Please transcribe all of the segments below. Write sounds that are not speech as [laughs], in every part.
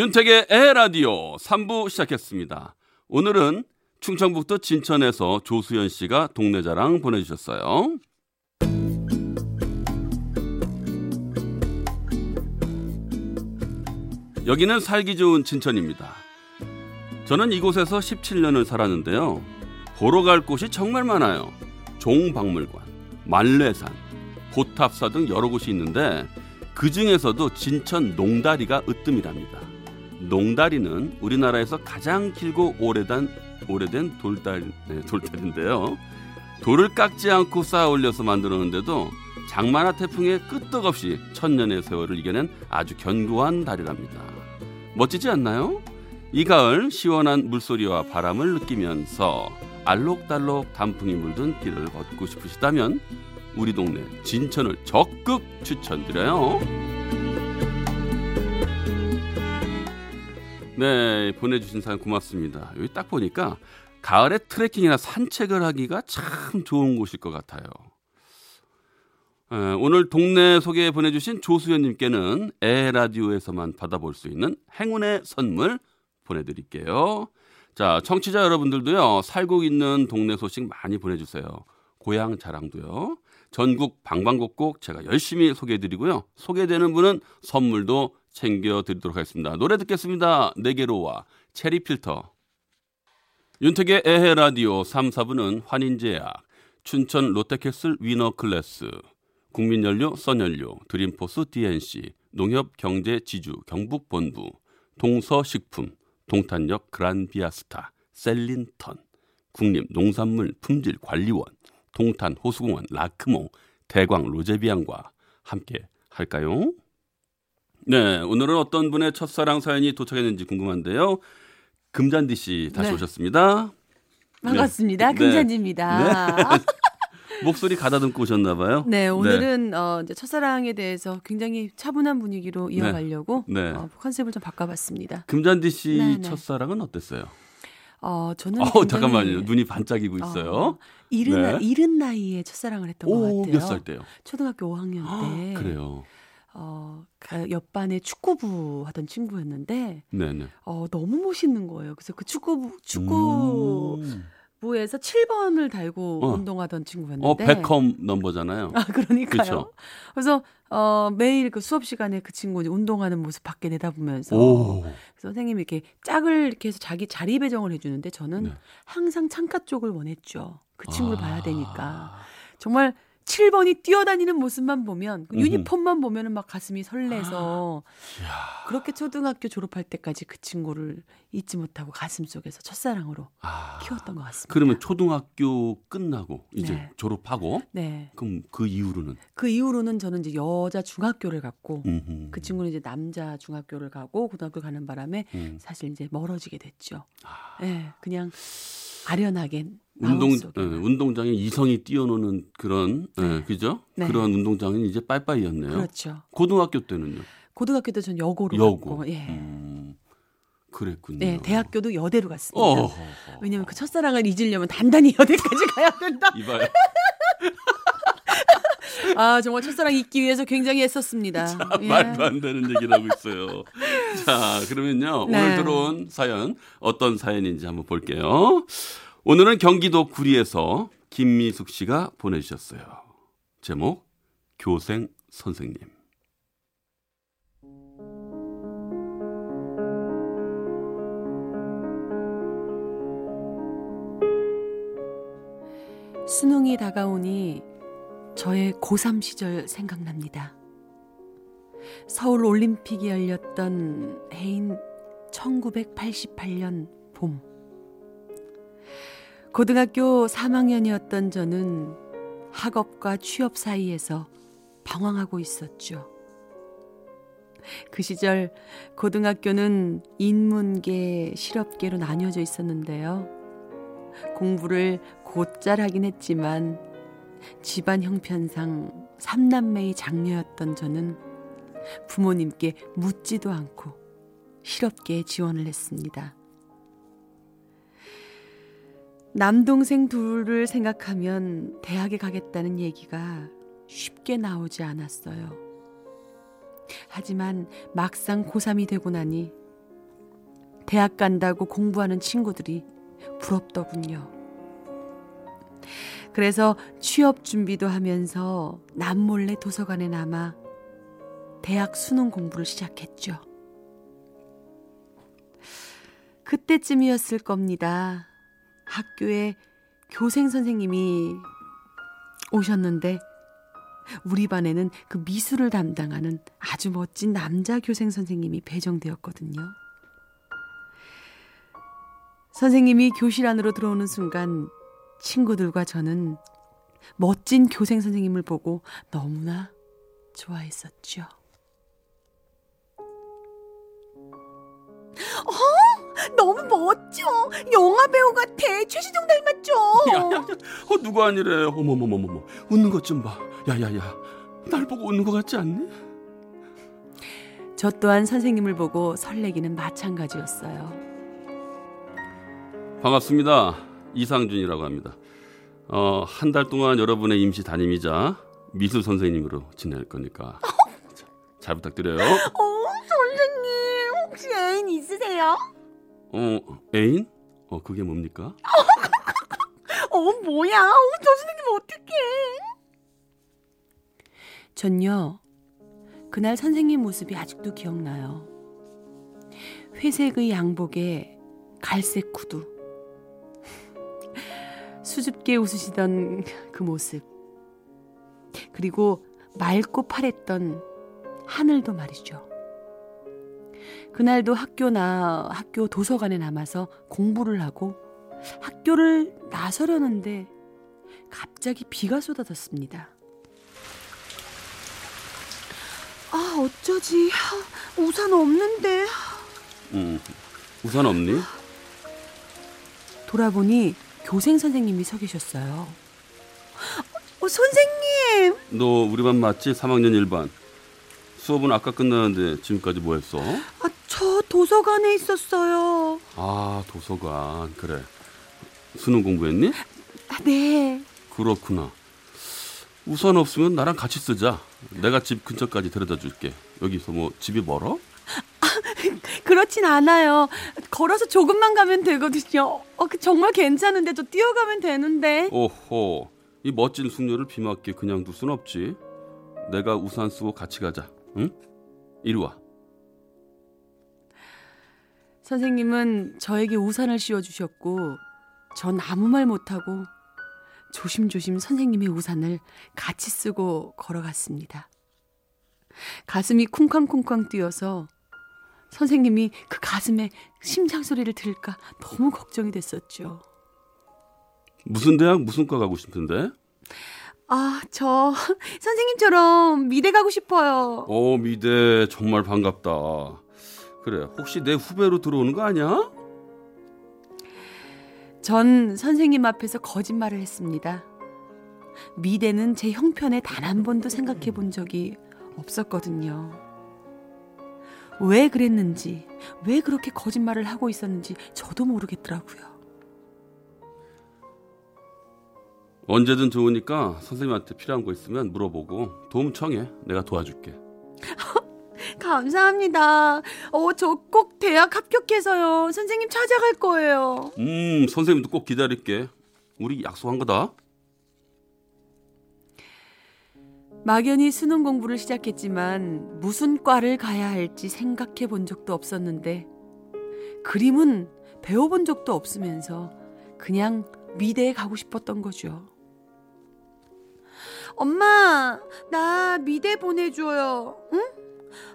윤택의 에라디오 3부 시작했습니다. 오늘은 충청북도 진천에서 조수연 씨가 동네 자랑 보내주셨어요. 여기는 살기 좋은 진천입니다. 저는 이곳에서 17년을 살았는데요. 보러 갈 곳이 정말 많아요. 종박물관, 만례산, 보탑사 등 여러 곳이 있는데 그 중에서도 진천 농다리가 으뜸이랍니다. 농다리는 우리나라에서 가장 길고 오래된 오래된 돌달 네, 돌다리인데요. 돌을 깎지 않고 쌓아 올려서 만들었는데도 장마나 태풍에 끄떡없이 천년의 세월을 이겨낸 아주 견고한 다리랍니다. 멋지지 않나요? 이 가을 시원한 물소리와 바람을 느끼면서 알록달록 단풍이 물든 길을 걷고 싶으시다면 우리 동네 진천을 적극 추천드려요. 네, 보내주신 사연 고맙습니다. 여기 딱 보니까 가을에 트레킹이나 산책을 하기가 참 좋은 곳일 것 같아요. 에, 오늘 동네 소개 보내주신 조수연님께는 에라디오에서만 받아볼 수 있는 행운의 선물 보내드릴게요. 자, 청취자 여러분들도요, 살고 있는 동네 소식 많이 보내주세요. 고향 자랑도요. 전국 방방곡곡 제가 열심히 소개해드리고요. 소개되는 분은 선물도 챙겨드리도록 하겠습니다. 노래 듣겠습니다. 네개로와 체리필터. 윤택의 에헤 라디오 3, 4부는 환인제약, 춘천 롯데캐슬 위너클래스, 국민연료, 써연료, 드림포스 DNC, 농협경제지주 경북본부, 동서식품, 동탄역 그란비아스타, 셀린턴, 국립농산물 품질관리원, 동탄 호수공원 라크몽, 대광 로제비앙과 함께 할까요? 네, 오늘은 어떤 분의 첫사랑 사연이 도착했는지 궁금한데요. 금잔디 씨 다시 네. 오셨습니다. 반갑습니다. 네. 금잔디입니다. 네. [laughs] 목소리 가다듬고 오셨나 봐요. 오늘은 어, 이제 첫사랑에 대해서 굉장히 차분한 분위기로 이어가려고 네. 어, 컨셉을 좀 바꿔봤습니다. 금잔디 씨 네, 네. 첫사랑은 어땠어요? 어, 저는 어, 잠깐만요. 눈이 반짝이고 있어요. 어, 이른, 네. 이른 나이에 첫사랑을 했던 것 오, 같아요. 몇 살 때요? 초등학교 5학년 때. 그래요. 어, 그 옆반에 축구부 하던 친구였는데, 네, 네. 어, 너무 멋있는 거예요. 그래서 그 축구부, 축구부에서 음. 7번을 달고 어. 운동하던 친구였는데. 어, 베컴 넘버잖아요. 아, 그러니까요. 그쵸. 그래서 어, 매일 그 수업 시간에 그 친구 운동하는 모습 밖에 내다보면서 오. 선생님이 이렇게 짝을 이렇게 해서 자기 자리 배정을 해주는데 저는 네. 항상 창가 쪽을 원했죠. 그 친구를 아. 봐야 되니까 정말 7번이 뛰어다니는 모습만 보면 그. 유니폼만 보면은 막 가슴이 설레서 이야. 그렇게 초등학교 졸업할 때까지 그 친구를 잊지 못하고 가슴 속에서 첫사랑으로 아. 키웠던 것 같습니다. 그러면 초등학교 끝나고 이제 네. 졸업하고 네. 그럼 그 이후로는 그 이후로는 저는 이제 여자 중학교를 갔고 음흠. 그 친구는 이제 남자 중학교를 가고 고등학교 가는 바람에 음. 사실 이제 멀어지게 됐죠. 아. 예, 그냥 아련하게 운동 예, 운동장에 이성이 뛰어노는 그런 예, 네. 그죠? 네. 그런 운동장은 이제 빠이빠이였네요. 그렇죠. 고등학교 때는요. 고등학교 때 전 여고로 여고. 갔고, 예, 음, 그랬군요. 네, 대학교도 여대로 갔습니다. 어. 왜냐면 그 첫사랑을 잊으려면 단단히 여대까지 [laughs] 가야 된다. 이봐요. [laughs] 아 정말 첫사랑 잊기 위해서 굉장히 애썼습니다. 예. 말도 안 되는 얘기를 하고 있어요. 자, 그러면요. 네. 오늘 들어온 사연 어떤 사연인지 한번 볼게요. 오늘은 경기도 구리에서 김미숙 씨가 보내주셨어요. 제목 교생 선생님. 수능이 다가오니 저의 고3 시절 생각납니다. 서울 올림픽이 열렸던 해인 1988년 봄. 고등학교 3학년이었던 저는 학업과 취업 사이에서 방황하고 있었죠. 그 시절 고등학교는 인문계, 실업계로 나뉘어져 있었는데요. 공부를 곧잘 하긴 했지만 집안 형편상 삼남매의 장녀였던 저는 부모님께 묻지도 않고 실업계에 지원을 했습니다. 남동생 둘을 생각하면 대학에 가겠다는 얘기가 쉽게 나오지 않았어요. 하지만 막상 고3이 되고 나니 대학 간다고 공부하는 친구들이 부럽더군요. 그래서 취업 준비도 하면서 남몰래 도서관에 남아 대학 수능 공부를 시작했죠. 그때쯤이었을 겁니다. 학교에 교생 선생님이 오셨는데 우리 반에는 그 미술을 담당하는 아주 멋진 남자 교생 선생님이 배정되었거든요. 선생님이 교실 안으로 들어오는 순간 친구들과 저는 멋진 교생 선생님을 보고 너무나 좋아했었죠. 너무 멋져. 영화 배우 같아. 최시정 닮았죠. 야 야 야, 어 누가 아니래? 어머머머머머, 웃는 것 좀 봐. 야야야, 날 보고 웃는 것 같지 않니? 저 또한 선생님을 보고 설레기는 마찬가지였어요. 반갑습니다. 이상준이라고 합니다. 어, 한 달 동안 여러분의 임시 담임이자 미술 선생님으로 지낼 거니까 자, 잘 부탁드려요. 어, 선생님 혹시 애인 있으세요? 어, 애인? 어, 그게 뭡니까? [laughs] 어, 뭐야? 어, 저 선생님 어떡해? 전요. 그날 선생님 모습이 아직도 기억나요. 회색의 양복에 갈색 구두. [laughs] 수줍게 웃으시던 그 모습. 그리고 맑고 파랬던 하늘도 말이죠. 그날도 학교나 학교 도서관에 남아서 공부를 하고 학교를 나서려는데 갑자기 비가 쏟아졌습니다. 아, 어쩌지? 아, 우산 없는데. 음, 우산 없니? 돌아보니 교생 선생님이 서 계셨어요. 어, 선생님! 너 우리 반 맞지? 3학년 1반. 수업은 아까 끝나는데 지금까지 뭐 했어? 아, 저 도서관에 있었어요. 아, 도서관. 그래. 수능 공부했니? 아, 네. 그렇구나. 우산 없으면 나랑 같이 쓰자. 내가 집 근처까지 데려다 줄게. 여기서 뭐 집이 멀어? 그렇진 않아요. 걸어서 조금만 가면 되거든요. 어, 그 정말 괜찮은데 저 뛰어가면 되는데. 오호. 이 멋진 숙녀를 비 맞게 그냥 둘 순 없지. 내가 우산 쓰고 같이 가자. 응? 이리 와. 선생님은 저에게 우산을 씌워주셨고, 전 아무 말 못하고 조심조심 선생님의 우산을 같이 쓰고 걸어갔습니다. 가슴이 쿵쾅쿵쾅 뛰어서 선생님이 그 가슴에 심장 소리를 들을까 너무 걱정이 됐었죠. 무슨 대학 무슨 과 가고 싶은데? 아, 저 선생님처럼 미대 가고 싶어요. 어, 미대 정말 반갑다. 그래, 혹시 내 후배로 들어오는 거 아니야? 전 선생님 앞에서 거짓말을 했습니다. 미대는 제 형편에 단 한 번도 생각해 본 적이 없었거든요. 왜 그랬는지, 왜 그렇게 거짓말을 하고 있었는지 저도 모르겠더라고요. 언제든 좋으니까 선생님한테 필요한 거 있으면 물어보고 도움 청해. 내가 도와줄게. [laughs] 감사합니다. 어, 저 꼭 대학 합격해서요. 선생님 찾아갈 거예요. 음, 선생님도 꼭 기다릴게. 우리 약속한 거다. 막연히 수능 공부를 시작했지만 무슨 과를 가야 할지 생각해 본 적도 없었는데 그림은 배워본 적도 없으면서 그냥 미대에 가고 싶었던 거죠. 엄마, 나 미대 보내줘요. 응?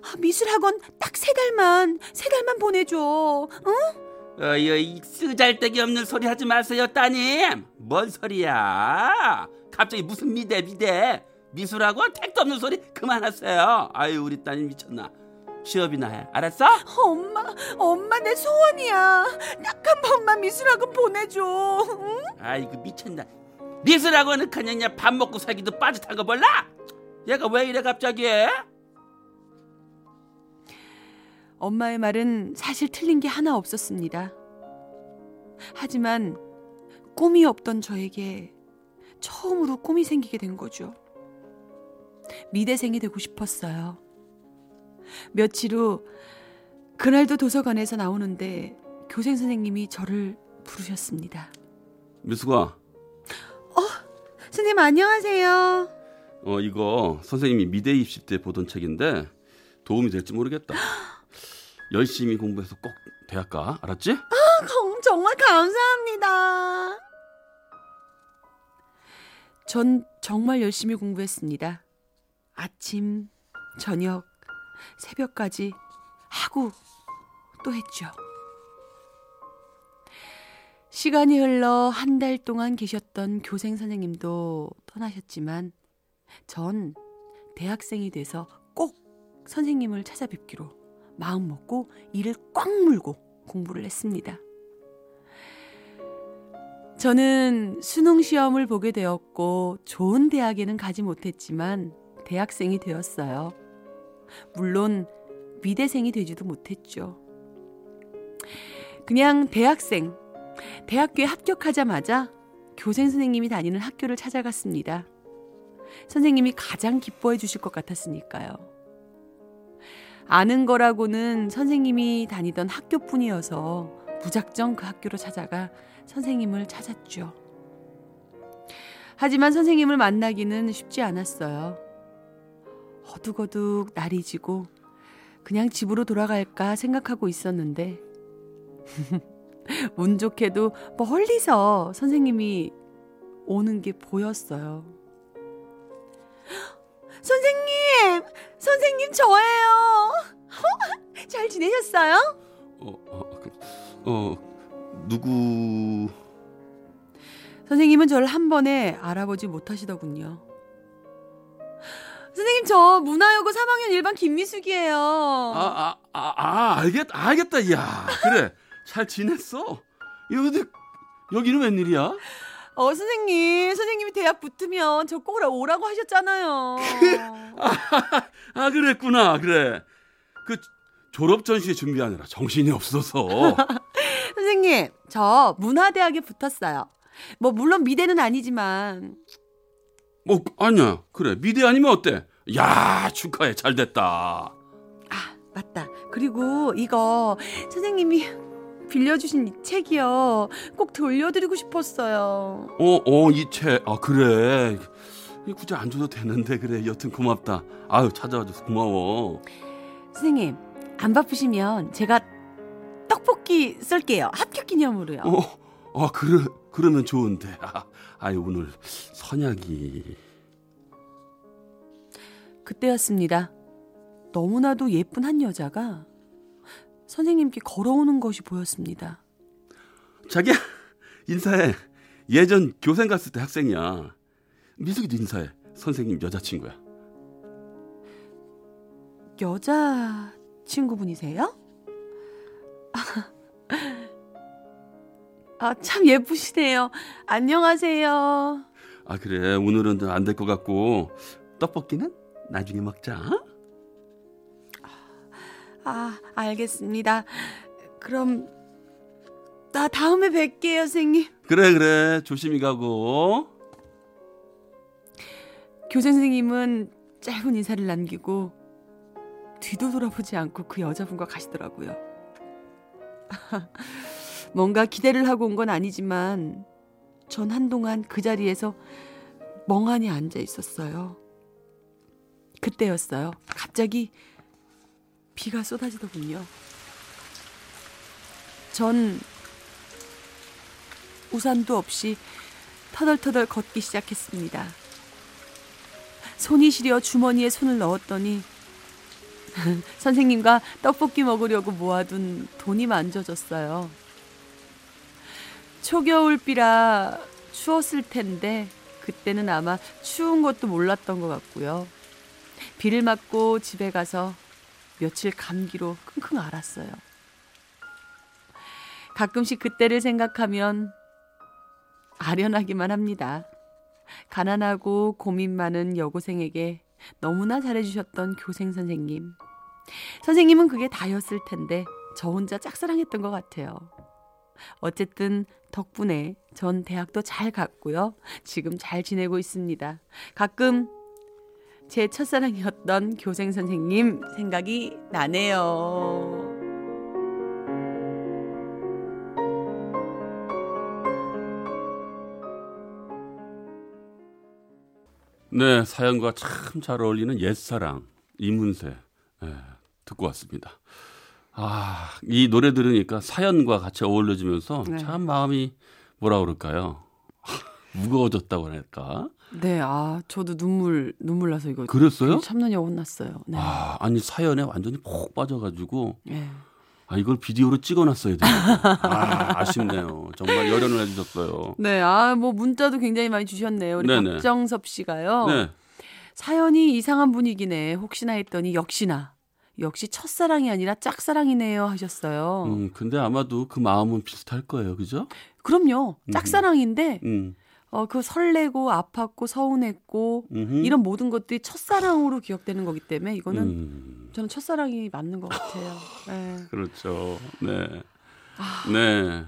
아, 미술학원 딱 세 달만, 세 달만 보내줘. 응? 어이 쓰잘데기 없는 소리 하지 마세요 따님 뭔 소리야 갑자기 무슨 미대 미대 미술하고 택도 없는 소리 그만하세요 아유 우리 따님 미쳤나 취업이나 해 알았어? 엄마, 엄마 내 소원이야. 딱 한 번만 미술학원 보내줘. 응? 아이고 미쳤나 미술학원은 그냥 밥 먹고 살기도 빠듯한 거 몰라? 얘가 왜 이래 갑자기? 엄마의 말은 사실 틀린 게 하나 없었습니다. 하지만 꿈이 없던 저에게 처음으로 꿈이 생기게 된 거죠. 미대생이 되고 싶었어요. 며칠 후 그날도 도서관에서 나오는데 교생 선생님이 저를 부르셨습니다. 미숙아, 선생님 안녕하세요. 어 이거 선생님이 미대 입시 때 보던 책인데 도움이 될지 모르겠다. [gasps] 열심히 공부해서 꼭 대학 가, 알았지? 정말 감사합니다. 전 정말 열심히 공부했습니다. 아침, 저녁, 새벽까지 하고 또 했죠. 시간이 흘러 한 달 동안 계셨던 교생 선생님도 떠나셨지만 전 대학생이 돼서 꼭 선생님을 찾아뵙기로 마음 먹고 이를 꽉 물고 공부를 했습니다. 저는 수능 시험을 보게 되었고 좋은 대학에는 가지 못했지만 대학생이 되었어요. 물론 미대생이 되지도 못했죠. 그냥 대학생, 대학교에 합격하자마자 교생 선생님이 다니는 학교를 찾아갔습니다. 선생님이 가장 기뻐해 주실 것 같았으니까요. 아는 거라고는 선생님이 다니던 학교뿐이어서 무작정 그 학교로 찾아가 선생님을 찾았죠. 하지만 선생님을 만나기는 쉽지 않았어요. 허둑허둑 날이 지고 그냥 집으로 돌아갈까 생각하고 있었는데 [laughs] 운 좋게도 멀리서 선생님이 오는 게 보였어요. 선생님! 선생님 저예요! [laughs] 잘 지내셨어요? 어, 어, 그, 어 누구? 선생님은 저를 한 번에 알아보지 못하시더군요. 선생님 저 문화여고 3학년 1반 김미숙이에요. 아, 아, 아, 아 알겠, 알겠다. 야, 그래, 잘 지냈어? 여기 여기는 웬일이야? 어 선생님 선생님이 대학 붙으면 저 꼭 오라고 하셨잖아요. [laughs] 아, 아 그랬구나. 그래. 그 졸업 전시회 준비하느라 정신이 없어서. [laughs] 선생님 저 문화대학에 붙었어요. 뭐 물론 미대는 아니지만. 뭐 아니야. 그래. 미대 아니면 어때? 야 축하해. 잘 됐다. 아 맞다. 그리고 이거 선생님이 빌려주신 이 책이요. 꼭 돌려드리고 싶었어요. 어, 어, 이 책. 아, 그래. 굳이 안 줘도 되는데, 그래. 여튼 고맙다. 아유, 찾아와줘서 고마워. 선생님, 안 바쁘시면 제가 떡볶이 쏠게요. 합격 기념으로요. 어, 아, 그래, 그러면 좋은데. 아, 아유, 오늘 선약이. 그때였습니다. 너무나도 예쁜 한 여자가 선생님께 걸어오는 것이 보였습니다. 자기야, 인사해. 예전 교생 갔을 때 학생이야. 미숙이도 인사해. 선생님 여자친구야. 여자 친구분이세요? [laughs] 아, 참 예쁘시네요. 안녕하세요. 아, 그래. 오늘은 안 될 것 같고, 떡볶이는 나중에 먹자. 아, 알겠습니다. 그럼 나 다음에 뵐게요, 선생님. 그래, 그래. 조심히 가고. 교생 선생님은 짧은 인사를 남기고 뒤도 돌아보지 않고 그 여자분과 가시더라고요. [laughs] 뭔가 기대를 하고 온 건 아니지만 전 한동안 그 자리에서 멍하니 앉아 있었어요. 그때였어요. 갑자기 비가 쏟아지더군요. 전 우산도 없이 터덜터덜 걷기 시작했습니다. 손이 시려 주머니에 손을 넣었더니 [laughs] 선생님과 떡볶이 먹으려고 모아둔 돈이 만져졌어요. 초겨울비라 추웠을 텐데 그때는 아마 추운 것도 몰랐던 것 같고요. 비를 맞고 집에 가서 며칠 감기로 끙끙 앓았어요. 가끔씩 그때를 생각하면 아련하기만 합니다. 가난하고 고민 많은 여고생에게 너무나 잘해주셨던 교생 선생님. 선생님은 그게 다였을 텐데 저 혼자 짝사랑했던 것 같아요. 어쨌든 덕분에 전 대학도 잘 갔고요. 지금 잘 지내고 있습니다. 가끔 제 첫사랑이었던 교생 선생님 생각이 나네요. 네, 사연과 참 잘 어울리는 옛사랑 이문세 네, 듣고 왔습니다. 아, 이 노래 들으니까 사연과 같이 어울려지면서 네. 참 마음이 뭐라 그럴까요? 무거워졌다고 할까? 네, 아 저도 눈물 눈물 나서 이거 그랬어요? 참느냐 혼났어요. 네. 아, 아니 사연에 완전히 푹 빠져가지고 네. 아 이걸 비디오로 찍어놨어야 돼요. 아, 아쉽네요. 정말 열연을 해주셨어요. 네, 아 뭐 문자도 굉장히 많이 주셨네요. 우리 네네. 박정섭 씨가요. 네, 사연이 이상한 분위기네. 혹시나 했더니 역시나 역시 첫사랑이 아니라 짝사랑이네요 하셨어요. 음, 근데 아마도 그 마음은 비슷할 거예요, 그죠? 그럼요. 짝사랑인데 음, 어, 그 설레고 아팠고 서운했고 음흠. 이런 모든 것들이 첫사랑으로 기억되는 거기 때문에 이거는 음, 저는 첫사랑이 맞는 것 같아요. [laughs] 네. 그렇죠. 네, 아. 네.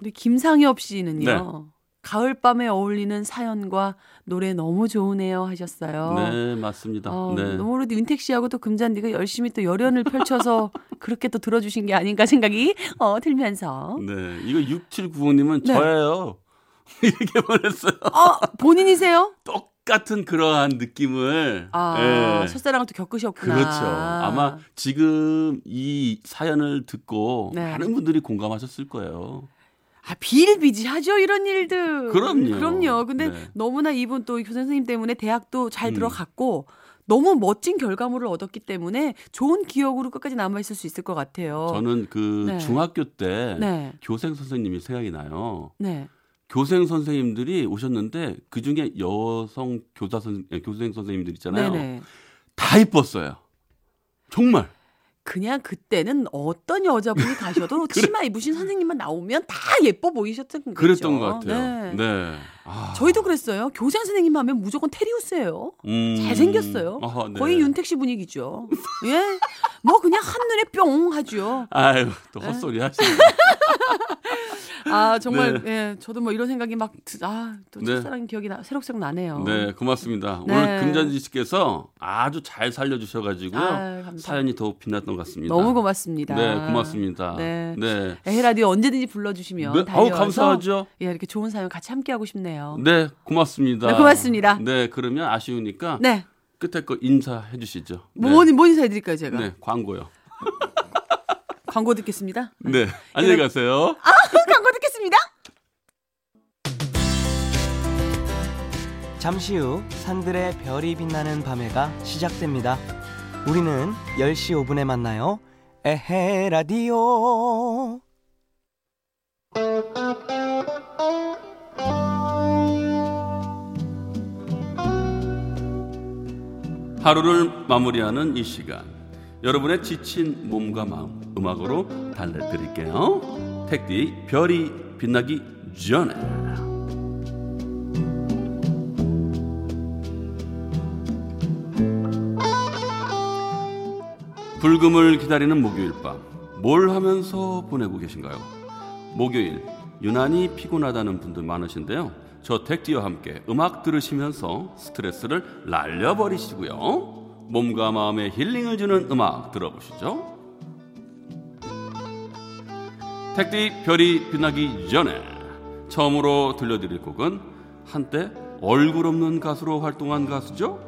우리 김상엽 씨는요. 네. 가을밤에 어울리는 사연과 노래 너무 좋으네요 하셨어요. 네, 맞습니다. 어, 네. 너무 우리 윤택 씨하고 또 금잔디가 열심히 또 열연을 펼쳐서 [laughs] 그렇게 또 들어주신 게 아닌가 생각이 어, 들면서. 네, 이거 6795님은 네. 저예요. [laughs] 이렇게 보냈어요. 어, 본인이세요? 똑같은 그러한 느낌을. 아, 예. 첫사랑을 또 겪으셨구나. 그렇죠. 아마 지금 이 사연을 듣고 네. 많은 분들이 공감하셨을 거예요. 아, 비일비재하죠, 이런 일들. 그럼요. 그럼요. 근데 네. 너무나 이분 또교 선생님 때문에 대학도 잘 음. 들어갔고, 너무 멋진 결과물을 얻었기 때문에 좋은 기억으로 끝까지 남아 있을 수 있을 것 같아요. 저는 그 네. 중학교 때 네. 교생 선생님이 생각이 나요. 네. 교생 선생님들이 오셨는데 그 중에 여성 교사 선 예, 교생 선생님들 있잖아요. 네네. 다 이뻤어요. 정말. 그냥 그때는 어떤 여자분이 가셔도 [laughs] 치마 입으신 선생님만 나오면 다 예뻐 보이셨던 거죠. 그랬던 것 같아요. 네. 네. 아. 저희도 그랬어요. 교생 선생님 하면 무조건 테리우스예요. 음. 잘생겼어요. 어허, 네. 거의 윤택 씨 분위기죠. 예. 뭐 그냥 한눈에 뿅 하죠. 아유, 또 네. 헛소리 하시네. [laughs] 아, 정말 네. 예. 저도 뭐 이런 생각이 막 아, 또 네. 첫사랑 기억이 나, 새록새록 나네요. 네, 고맙습니다. 네. 오늘 금잔지 씨께서 아주 잘 살려 주셔 가지고요. 아유, 감사합니다. 사연이 더욱 빛났던 것 같습니다. 너무 고맙습니다. 네, 고맙습니다. 네. 네. 에헤 라디오 언제든지 불러 주시면 네, 아우 감사하죠. 예, 이렇게 좋은 사연 같이 함께 하고 싶네요. 네, 고맙습니다. 네, 고맙습니다. 네, 그러면 아쉬우니까 네. 끝에 거 인사해 주시죠. 네. 뭐, 뭐 인사해 드릴까요, 제가? 네, 광고요. [laughs] 광고 듣겠습니다. 네, 안녕히 가세요. [laughs] 광고 듣겠습니다. 잠시 후 산들의 별이 빛나는 밤에가 시작됩니다. 우리는 10시 5분에 만나요. 에헤 라디오. 하루를 마무리하는 이 시간. 여러분의 지친 몸과 마음 음악으로 달래드릴게요. 택디 별이 빛나기 전에. 불금을 기다리는 목요일 밤. 뭘 하면서 보내고 계신가요? 목요일 유난히 피곤하다는 분들 많으신데요. 저 택디와 함께 음악 들으시면서 스트레스를 날려버리시고요. 몸과 마음에 힐링을 주는 음악 들어보시죠. 택디 별이 빛나기 전에 처음으로 들려드릴 곡은 한때 얼굴 없는 가수로 활동한 가수죠.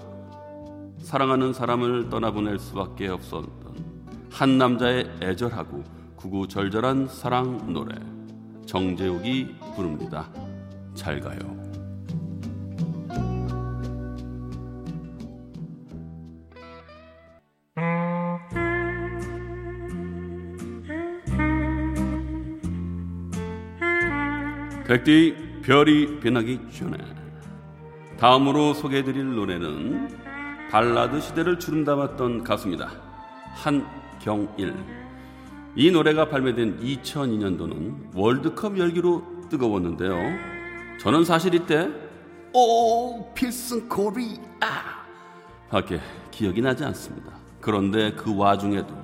사랑하는 사람을 떠나보낼 수밖에 없었던 한 남자의 애절하고 구구절절한 사랑 노래 정재욱이 부릅니다. 잘 가요. 택디 별이 빛나기 전에 다음으로 소개해드릴 노래는 발라드 시대를 주름잡았던 가수입니다. 한경일. 이 노래가 발매된 2002년도는 월드컵 열기로 뜨거웠는데요. 저는 사실 이때 오 필승 코리아 밖에 기억이 나지 않습니다. 그런데 그 와중에도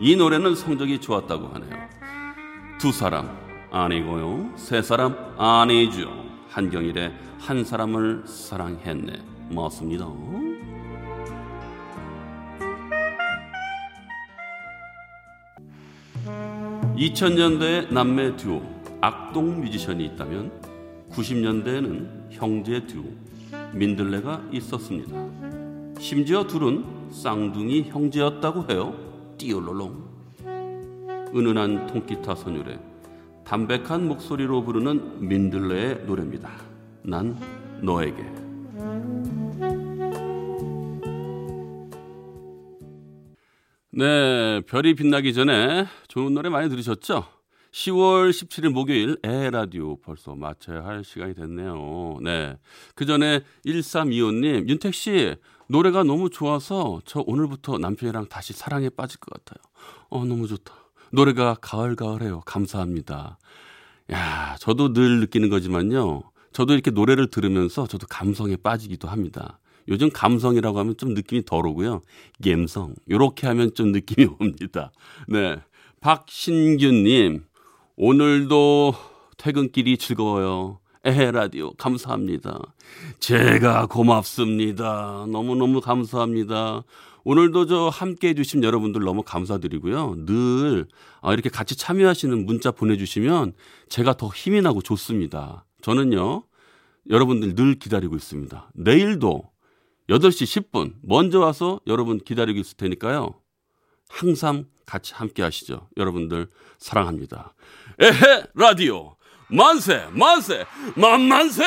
이 노래는 성적이 좋았다고 하네요. 두 사람 아니고요. 세 사람 아니죠. 한경일의 한 사람을 사랑했네. 맞습니다. 2000년대의 남매 듀오 악동 뮤지션이 있다면 90년대에는 형제 듀오 민들레가 있었습니다. 심지어 둘은 쌍둥이 형제였다고 해요. 띠올롤롱. 은은한 통기타 선율에 담백한 목소리로 부르는 민들레의 노래입니다. 난 너에게. 네, 별이 빛나기 전에 좋은 노래 많이 들으셨죠? 10월 17일 목요일 에라디오 벌써 마쳐야 할 시간이 됐네요. 네. 그 전에 1325님, 윤택 씨, 노래가 너무 좋아서 저 오늘부터 남편이랑 다시 사랑에 빠질 것 같아요. 어, 너무 좋다. 노래가 가을가을해요. 감사합니다. 야, 저도 늘 느끼는 거지만요. 저도 이렇게 노래를 들으면서 저도 감성에 빠지기도 합니다. 요즘 감성이라고 하면 좀 느낌이 덜오고요. 갬성. 요렇게 하면 좀 느낌이 [laughs] 옵니다. 네. 박신규님, 오늘도 퇴근길이 즐거워요. 에헤 라디오 감사합니다. 제가 고맙습니다. 너무너무 감사합니다. 오늘도 저 함께 해주신 여러분들 너무 감사드리고요. 늘 아, 이렇게 같이 참여하시는 문자 보내주시면 제가 더 힘이 나고 좋습니다. 저는요, 여러분들 늘 기다리고 있습니다. 내일도 8시 10분 먼저 와서 여러분 기다리고 있을 테니까요. 항상 같이 함께 하시죠. 여러분들 사랑합니다. 에헤 라디오. 만세 만세 만만세